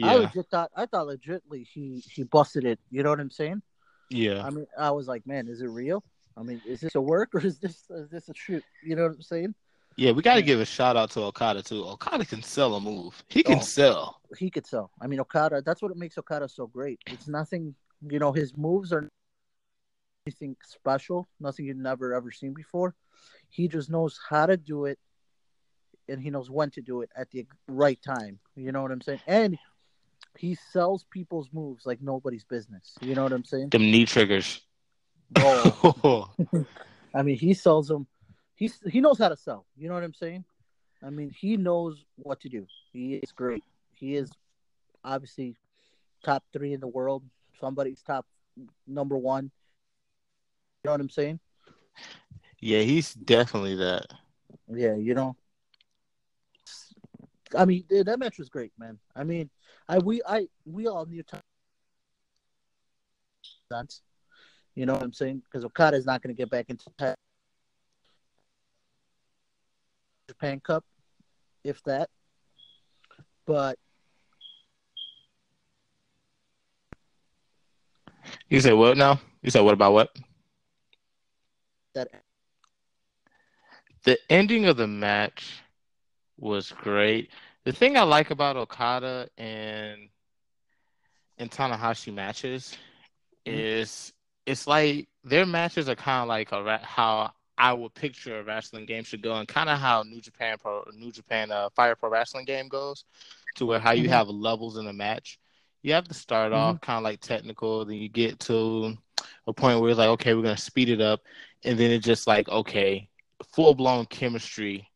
I legit thought I thought legitly he he busted it. You know what I'm saying? yeah. I mean, I was like, man, is it real? I mean, is this a work or is this is this a shoot? You know what I'm saying? Yeah, we got to give a shout out to Okada too. Okada can sell a move. He can Oh. sell. He could sell. I mean, Okada. That's what makes Okada so great. It's nothing. You know, his moves are anything special. Nothing you've never ever seen before. He just knows how to do it, and he knows when to do it at the right time. You know what I'm saying? And he sells people's moves like nobody's business. You know what I'm saying? Them knee triggers. Oh, *laughs* *laughs* I mean, he sells them. He's he knows how to sell. You know what I'm saying? I mean, he knows what to do. He is great. He is obviously top three in the world. Somebody's top number one. You know what I'm saying? Yeah, he's definitely that. Yeah, you know. I mean, that match was great, man. I mean, I we I we all knew time. You know what I'm saying? Because Okada is not going to get back into Japan Cup, if that. But you said what now? You said what about what? That the ending of the match was great. The thing I like about Okada and and Tanahashi matches mm-hmm. is it's like their matches are kind of like a how I would picture a wrestling game should go, and kind of how New Japan Pro New Japan uh, Fire Pro Wrestling game goes, to where how you mm-hmm. have levels in a match. You have to start mm-hmm. off kind of like technical, then you get to a point where it's like, okay, we're gonna speed it up, and then it's just like, okay, full blown chemistry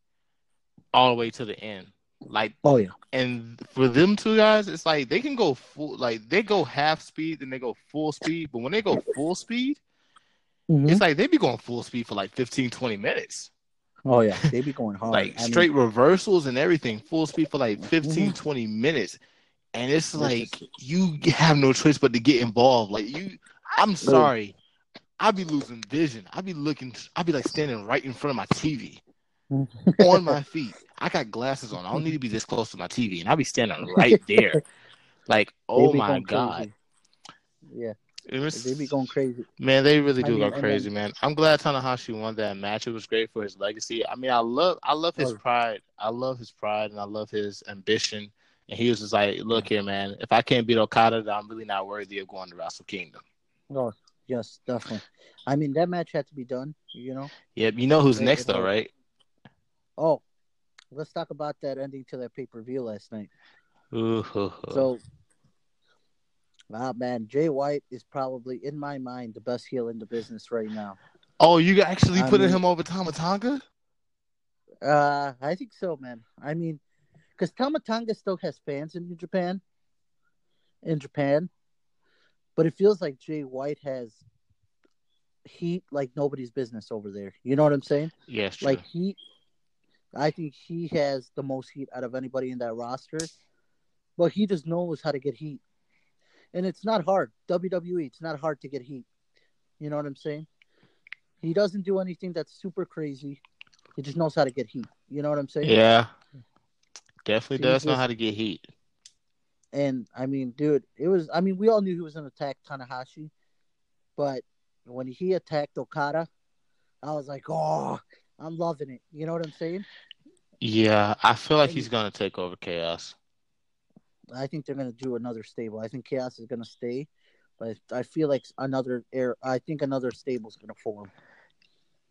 all the way to the end. Like, oh yeah. And for them two guys, it's like they can go full, like they go half speed, then they go full speed. But when they go full speed, mm-hmm. it's like they be going full speed for like 15, 20 minutes. Oh yeah, they be going hard. like I straight mean... reversals and everything, full speed for like 15, mm-hmm. 20 minutes. And it's like you have no choice but to get involved. Like you, I'm sorry, I be losing vision. I be looking. I be like standing right in front of my TV, on my feet. I got glasses on. I don't need to be this close to my TV, and I be standing right there. *laughs* like, oh my god. Yeah. Was, they be going crazy. Man, they really do I mean, go crazy, man. I'm glad Tanahashi won that match. It was great for his legacy. I mean, I love I love his oh. pride. I love his pride and I love his ambition. And he was just like, Look here, man, if I can't beat Okada, then I'm really not worthy of going to Wrestle Kingdom. No, yes, definitely. I mean that match had to be done, you know? Yeah, you know who's next though, right? Oh, let's talk about that ending to that pay per view last night. Ooh, so, ah man, Jay White is probably in my mind the best heel in the business right now. Oh, you actually I putting mean, him over Tama Tonga? Uh, I think so, man. I mean, because Tama Tonga still has fans in Japan, in Japan, but it feels like Jay White has heat like nobody's business over there. You know what I'm saying? Yes. like he I think he has the most heat out of anybody in that roster, but he just knows how to get heat. And it's not hard. WWE, it's not hard to get heat. You know what I'm saying? He doesn't do anything that's super crazy. He just knows how to get heat. You know what I'm saying? Yeah. Definitely does just, know how to get heat. And I mean, dude, it was I mean, we all knew he was gonna attack Tanahashi, but when he attacked Okada, I was like, oh, I'm loving it. You know what I'm saying? Yeah, I feel like he's gonna take over Chaos. I think they're gonna do another stable. I think Chaos is gonna stay, but I feel like another air. I think another stable is gonna form.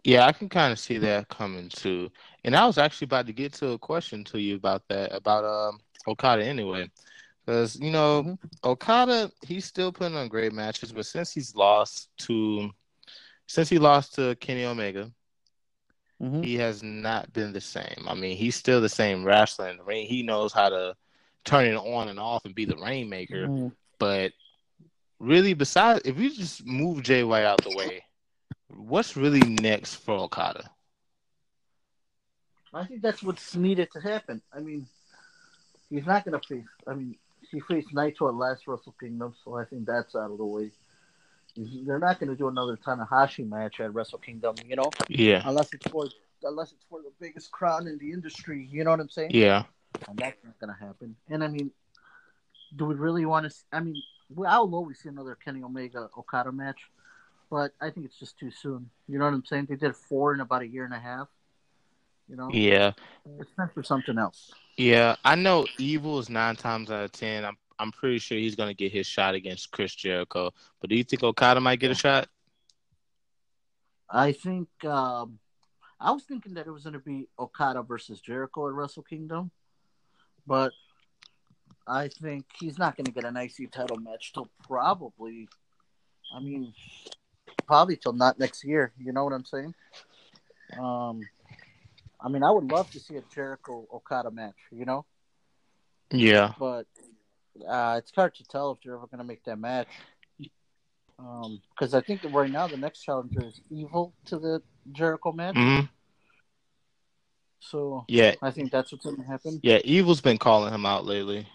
Yeah, I can kind of see that coming too. And I was actually about to get to a question to you about that about um Okada anyway, because you know mm-hmm. Okada he's still putting on great matches, but since he's lost to since he lost to Kenny Omega, mm-hmm. he has not been the same. I mean, he's still the same wrestler in the ring. He knows how to turn it on and off and be the rainmaker. Mm-hmm. But really, besides, if you just move Jay White out the way, what's really next for Okada? I think that's what's needed to happen. I mean, he's not going to face. I mean, he faced Naito at last Wrestle Kingdom, so I think that's out of the way. They're not going to do another Tanahashi match at Wrestle Kingdom, you know? Yeah. Unless it's for unless it's for the biggest crown in the industry, you know what I'm saying? Yeah. And that's not going to happen. And I mean, do we really want to? I mean, I'll always see another Kenny Omega Okada match, but I think it's just too soon. You know what I'm saying? They did four in about a year and a half. You know? Yeah. It's time for something else. Yeah, I know Evil is nine times out of ten. I'm I'm pretty sure he's gonna get his shot against Chris Jericho. But do you think Okada might get a shot? I think um, I was thinking that it was gonna be Okada versus Jericho at Wrestle Kingdom, but I think he's not gonna get an IC title match till probably, I mean, probably till not next year. You know what I'm saying? Um, I mean, I would love to see a Jericho Okada match. You know? Yeah. But uh, it's hard to tell if they're ever going to make that match. Because um, I think right now the next challenger is Evil to the Jericho match. Mhm. So Yeah, I think that's what's gonna happen. yeah. Evil's been calling him out lately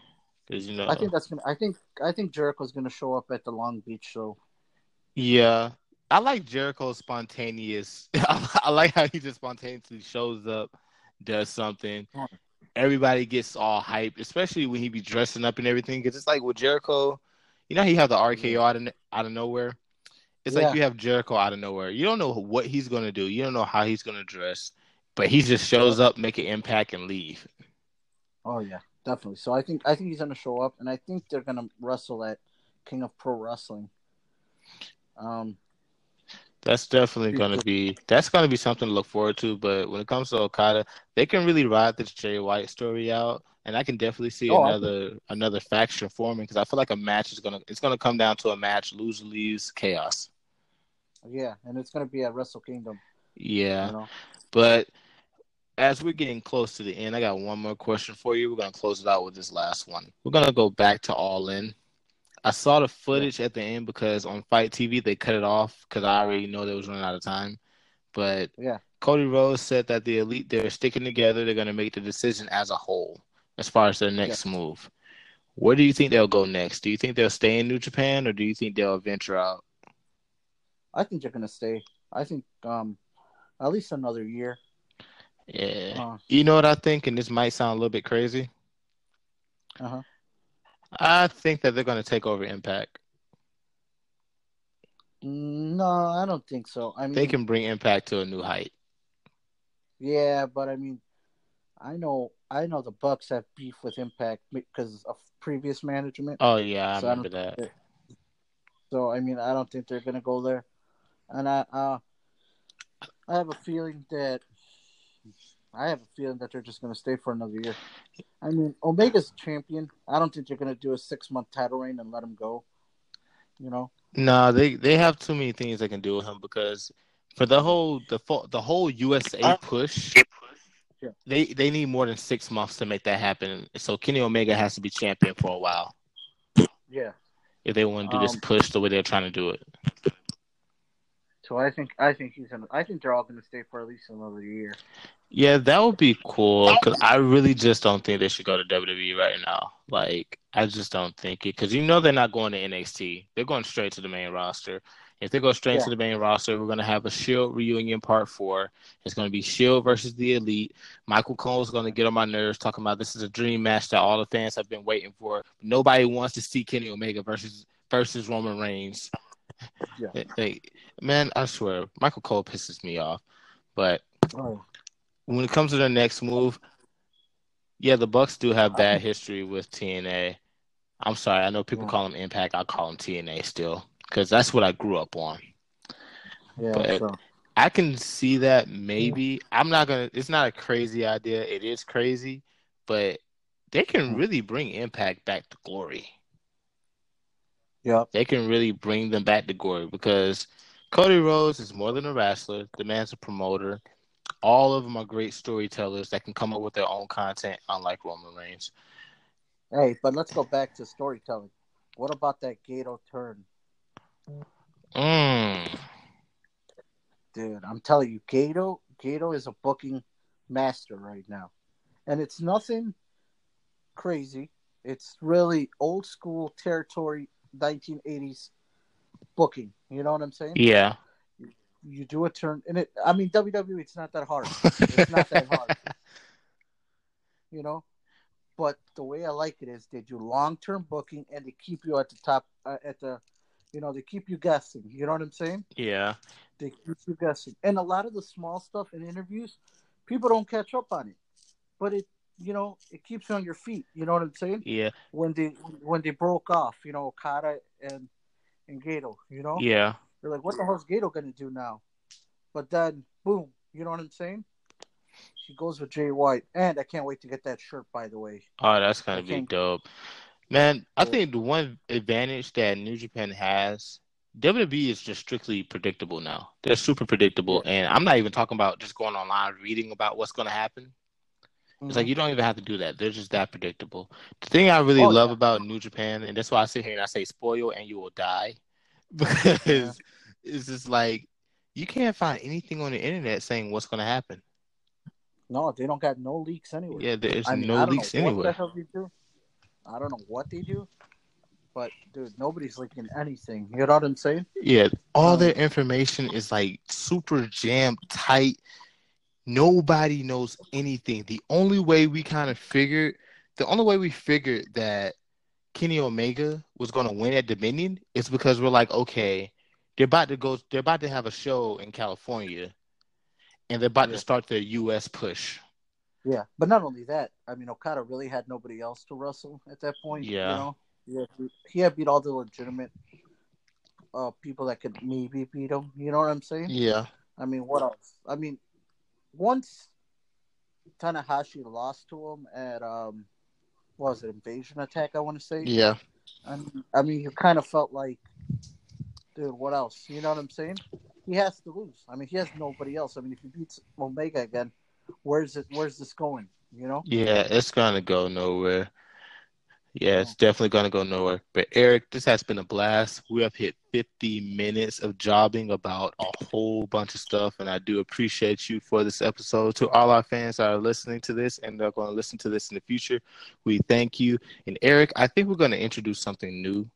because you know. I think that's gonna. I think I think Jericho's gonna show up at the Long Beach show. Yeah, I like Jericho's spontaneous. *laughs* I like how he just spontaneously shows up, does something. Everybody gets all hyped, especially when he be dressing up and everything. Because it's like with Jericho, you know, he have the RKO mm-hmm. out of out of nowhere. It's Yeah. like you have Jericho out of nowhere. You don't know what he's gonna do. You don't know how he's gonna dress, but he just shows up, make an impact, and leave. Oh yeah, definitely. So I think I think he's gonna show up, and I think they're gonna wrestle at King of Pro Wrestling. Um, That's definitely going to be that's to be something to look forward to. But when it comes to Okada, they can really ride this Jay White story out, and I can definitely see Oh, another another faction forming because I feel like a match is gonna it's gonna come down to a match. Loser leaves, chaos. yeah, and it's gonna be at Wrestle Kingdom. Yeah, You know, but as we're getting close to the end, I got one more question for you. We're gonna close it out with this last one. We're gonna go back to All In. I saw the footage at the end because on FITE TV they cut it off because I already know they was running out of time. But Yeah. Cody Rhodes said that the elite they're sticking together. They're gonna make the decision as a whole as far as their next move. Where do you think they'll go next? Do you think they'll stay in New Japan or do you think they'll venture out? I think they're gonna stay. I think um, at least another year. Yeah. Uh, You know what I think, and this might sound a little bit crazy. uh-huh. I think that they're going to take over Impact. No, I don't think so. I mean, They can bring Impact to a new height. Yeah, but I mean, I know, I know the Bucks have beef with Impact because of previous management. Oh yeah, I So I remember don't- that. So I mean, I don't think they're gonna go there, and I, uh, I have a feeling that, I have a feeling that they're just gonna stay for another year. I mean, Omega's champion. I don't think they're gonna do a six month title reign and let him go. You know? No, they they have too many things they can do with him because for the whole the the whole USA push, Yeah. they they need more than six months to make that happen. So Kenny Omega has to be champion for a while Yeah. if they want to do this Um, push the way they're trying to do it. So I think I think he's gonna. I think they're all gonna stay for at least another year. Yeah, that would be cool because I really just don't think they should go to WWE right now. Like, I just don't think it because you know they're not going to NXT. They're going straight to the main roster. If they go straight Yeah. to the main roster, we're going to have a Shield reunion part four. It's going to be Shield versus the Elite. Michael Cole's going to get on my nerves talking about this is a dream match that all the fans have been waiting for. Nobody wants to see Kenny Omega versus versus Roman Reigns. Yeah. Like, man, I swear, Michael Cole pisses me off. But Oh. when it comes to their next move, yeah, the Bucks do have bad um, history with TNA. I'm sorry, I know people Yeah. call them Impact. I call them TNA still because that's what I grew up on. Yeah. But- so. I can see that maybe. I'm not gonna. It's not a crazy idea. It is crazy, but they can really bring Impact back to glory. Yeah. They can really bring them back to glory because Cody Rhodes is more than a wrestler. The man's a promoter. All of them are great storytellers that can come up with their own content, unlike Roman Reigns. Hey, but let's go back to storytelling. What about that Gedo turn? Mm. Dude, I'm telling you, Gedo Gedo is a booking master right now. And it's nothing crazy. It's really old school territory 1980s booking. You know what I'm saying? Yeah. You do a turn and it I mean WWE it's not that hard. *laughs* It's not that hard. You know? But the way I like it is they do long-term booking and they keep you at the top uh, at the you know, they keep you guessing. You know what I'm saying? yeah. They keep you guessing. And a lot of the small stuff in interviews, people don't catch up on it. But it, you know, it keeps you on your feet. You know what I'm saying? Yeah. When they when they broke off, you know, Okada and and Gedo, you know, Yeah. they're like, what the hell's Gedo gonna do now? But then, boom, you know what I'm saying? She goes with Jay White, and I can't wait to get that shirt. By the way, Oh, that's gonna I be think- dope. Man, I think the one advantage that New Japan has, WWE is just strictly predictable now. They're super predictable, and I'm not even talking about just going online reading about what's gonna happen. It's like you don't even have to do that. They're just that predictable. The thing I really Oh, love yeah. about New Japan, and that's why I sit here and I say spoil and you will die, *laughs* because it's just like you can't find anything on the internet saying what's going to happen. No, they don't got no leaks anywhere. Yeah, there's I mean, no leaks anywhere. do. I don't know what they do, but dude, nobody's leaking anything. You know what I'm saying? Yeah, all Um, their information is like super jam tight. Nobody knows anything. The only way we kind of figured, the only way we figured that Kenny Omega was going to win at Dominion is because we're like, okay, they're about to go, they're about to have a show in California, and they're about Yeah. to start their U.S. push. Yeah, but not only that. I mean, Okada really had nobody else to wrestle at that point. Yeah. you know, he had, beat- he had beat all the legitimate uh people that could maybe beat him. You know what I'm saying? Yeah, I mean, what else? I mean, once Tanahashi lost to him at um, what was it Invasion Attack? I want to say. yeah, I mean, I mean, you kind of felt like, dude, what else? You know what I'm saying? He has to lose. I mean, he has nobody else. I mean, if he beats Omega again, where's it? Where's this going? You know? yeah. It's gonna go nowhere. Yeah, it's definitely gonna go nowhere. But Eric, this has been a blast. We have hit 50 minutes of jobbing about a whole bunch of stuff, and I do appreciate you for this episode. To all our fans that are listening to this and they're going to listen to this in the future, we thank you. And Eric, I think we're going to introduce something new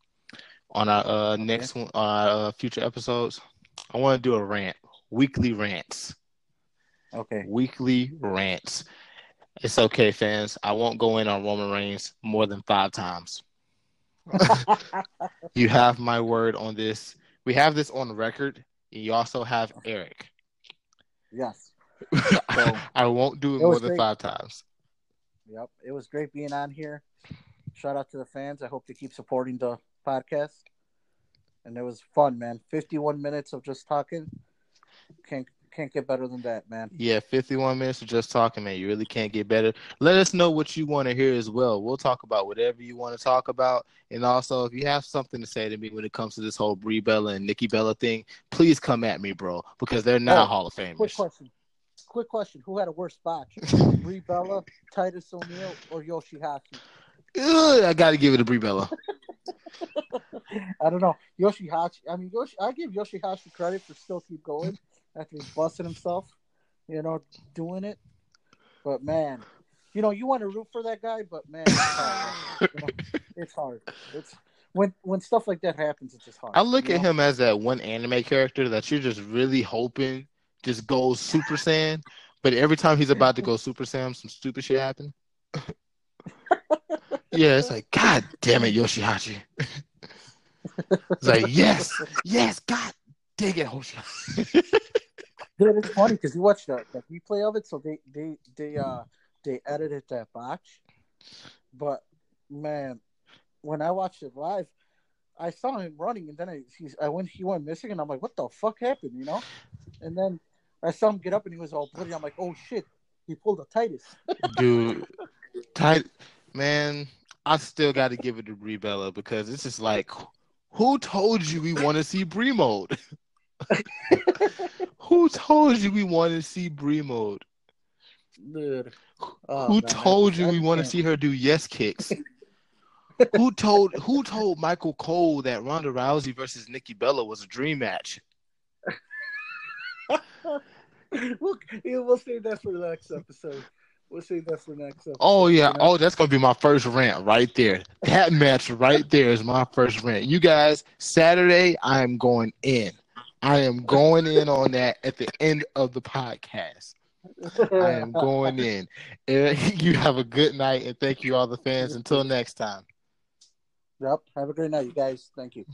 on our uh, next one, on our uh, future episodes. I want to do a rant, weekly rants, Okay. weekly rants. It's okay, fans. I won't go in on Roman Reigns more than five times. *laughs* You have my word on this. We have this on record. You also have Eric. yes. *laughs* I won't do it It more than great. five times. Yep. It was great being on here. Shout out to the fans. I hope they keep supporting the podcast. And it was fun, man. 51 minutes of just talking. Can't can't get better than that, man. Yeah, 51 minutes of just talking, man. You really can't get better. Let us know what you want to hear as well. We'll talk about whatever you want to talk about. And also, if you have something to say to me when it comes to this whole Brie Bella and Nikki Bella thing, please come at me, bro, because they're not Oh, Hall of Famers. Quick question. Quick question. Who had a worse botch? *laughs* Brie Bella, Titus O'Neil, or Yoshihashi? Ugh, I got to give it to Brie Bella. *laughs* *laughs* I don't know. Yoshihashi. I mean, Yoshi. I give Yoshihashi credit for still keep going after he's busting himself. You know, doing it. But man, you know, you want to root for that guy, but man, it's hard. You know, it's hard. It's when when stuff like that happens, it's just hard. I look at know? him as that one anime character that you're just really hoping just goes Super Saiyan, but every time he's about to go Super Saiyan, some stupid shit happen. *laughs* yeah, it's like God damn it, Yoshihashi. *laughs* it's like yes, yes, God dang it, Yoshihashi. *laughs* Dude, it's funny because you watch the replay of it, so they they they uh they edited that botch. But man, when I watched it live, I saw him running, and then I he's, I went he went missing, and I'm like, what the fuck happened, you know? And then I saw him get up, and he was all bloody. I'm like, oh shit, he pulled a Titus. *laughs* Dude, tight man. I still got to give it to Brie Bella because it's just like, who told you we want to see Brie mode? *laughs* *laughs* who told you we want to see Brie mode? Dude, Oh, who man, told you we want to see her do yes kicks? *laughs* who told who told Michael Cole that Ronda Rousey versus Nikki Bella was a dream match? *laughs* we'll, yeah, we'll save that for the next episode. We'll save that for the next episode. Oh yeah, you know? oh that's gonna be my first rant right there. That match right there is my first rant. You guys, Saturday I am going in. I am going in on that at the end of the podcast. I am *laughs* going in. Eric, *laughs* you have a good night and thank you all the fans. Until next time. Yep. Have a great night, you guys. Thank you.